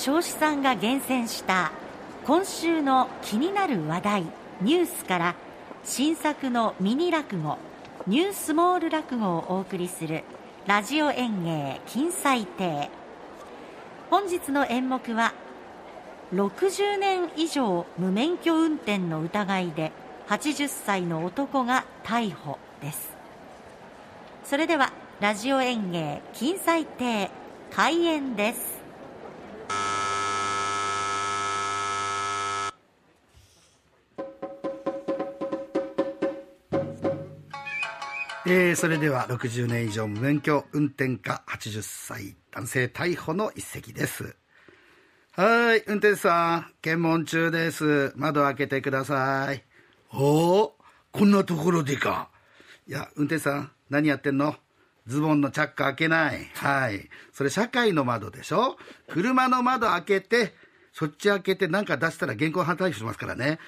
彰子さんが厳選した今週の気になる話題ニュースから新作のミニ落語ニュースモール落語をお送りするラジオ演芸金彩亭。本日の演目は60年以上無免許運転の疑いで80歳の男が逮捕です。それではラジオ演芸金彩亭開演です。えー、それでは60年以上無免許運転家80歳男性逮捕の一席です。はい運転手さん検問中です。窓開けてください。おおこんなところでか。いや運転手さん何やってんの？ズボンのチャック開けない。はい。それ社会の窓でしょ？車の窓開けてそっち開けて何か出したら現行犯逮捕しますからね。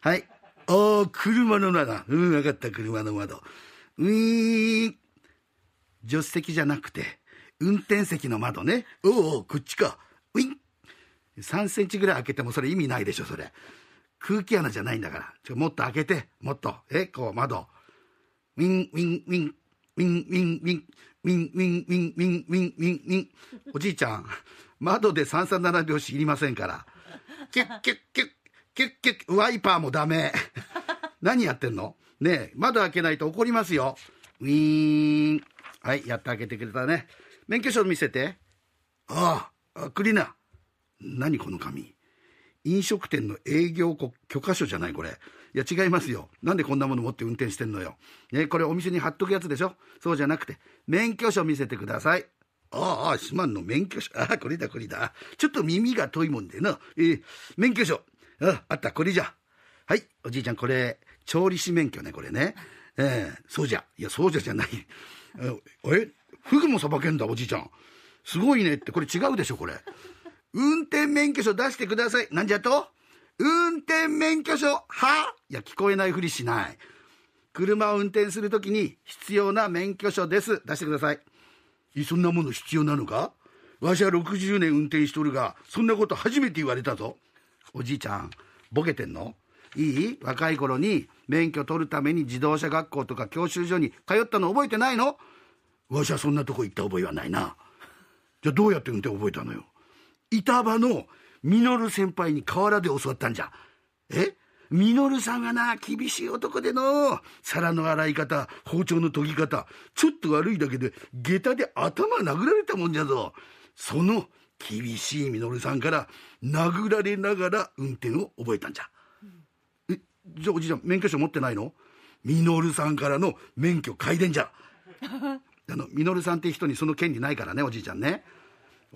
はい。ああ車の窓。うん分かった車の窓。うーん。助手席じゃなくて、運転席の窓ね。おお、こっちか。ウィン。3センチぐらい開けてもそれ意味ないでしょ、それ。空気穴じゃないんだから。ちょ、もっと開けて、もっと。え、こう、窓。ウィン、ウィン、ウィン。ウィン、ウィン、ウィン。ウィン、ウィン、ウィン、ウィン、ウィン、ウィン、ウィン。おじいちゃん、窓で三三七拍子いりませんから。キュッキュッキュッ、キュッキュッ、ワイパーもダメ。何やってんの？ね、窓開けないと怒りますよ。ウィーン。はい、やって開けてくれたね。免許証見せて。ああ、クリナ。何この紙。飲食店の営業許可書じゃないこれ。いや違いますよ。なんでこんなもの持って運転してんのよ。ねこれお店に貼っとくやつでしょそうじゃなくて、免許証見せてください。ああ、すまんの免許証。ああ、これだこれだ。ちょっと耳が遠いもんでな。えー、免許証。あああった、これじゃ。はい、おじいちゃんこれ、調理師免許ね、これね。ええー、そうじゃ。いや、そうじゃじゃない。え、フグもさばけんだ、おじいちゃん。すごいねって、これ違うでしょ、これ。運転免許証出してください。なんじゃと？運転免許証はいや、聞こえないふりしない。車を運転するときに必要な免許証です。出してください。そんなもの必要なのか？わしは60年運転しとるが、そんなこと初めて言われたぞ。おじいちゃん、ボケてんの？いい？若い頃に免許取るために自動車学校とか教習所に通ったの覚えてないの？わしはそんなとこ行った覚えはないな。じゃあどうやって運転覚えたのよ？板場の稔先輩に河原で教わったんじゃ。え？稔さんはな、厳しい男での、皿の洗い方、包丁の研ぎ方、ちょっと悪いだけで、下駄で頭殴られたもんじゃぞ。その厳しい稔さんから殴られながら運転を覚えたんじゃ。じゃあおじいちゃん免許証持ってないの？ミノルさんからの免許改伝じゃ。あのミノルさんって人にその権利ないからねおじいちゃんね。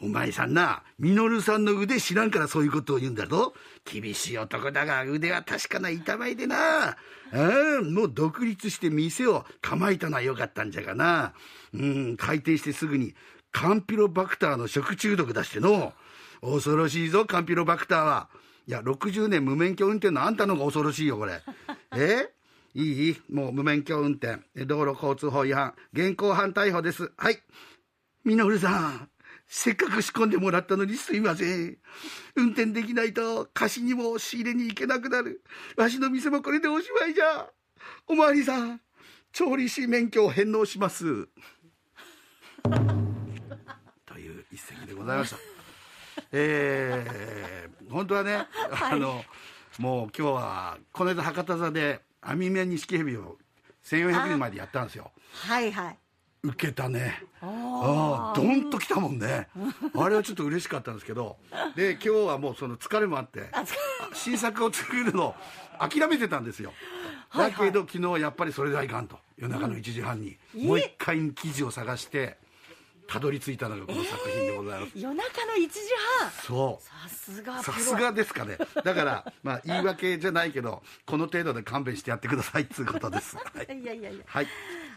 お前さんなミノルさんの腕知らんからそういうことを言うんだぞ厳しい男だが腕は確かな板前でな。うんもう独立して店を構えたのはよかったんじゃがな。うん開店してすぐにカンピロバクターの食中毒出しての。恐ろしいぞカンピロバクターはいや、60年無免許運転のあんたのが恐ろしいよ、これ。え？いいもう無免許運転、道路交通法違反、現行犯逮捕です。はい。みのるさん、せっかく仕込んでもらったのにすいません。運転できないと貸しにも仕入れに行けなくなる。わしの店もこれでおしまいじゃ。おまわりさん、調理師免許を返納します。という一席でございました。えー、本当はね、あの、もう今日は、この間博多座で、網目錦蛇を1400人までやったんですよ。はいはい。受けたね。ああ、ドンときたもんね。あれはちょっと嬉しかったんですけど、で、今日はもうその疲れもあって、新作を作るの諦めてたんですよ。だけど、昨日やっぱりそれではいかんと。夜中の1時半に、もう一回記事を探して、たどり着いたのがこの作品でございます、えー、夜中の1時半。そう。さすがさすがですかね。だからまあ言い訳じゃないけどこの程度で勘弁してやってくださいっつうことです、はい、いやいやいや。はい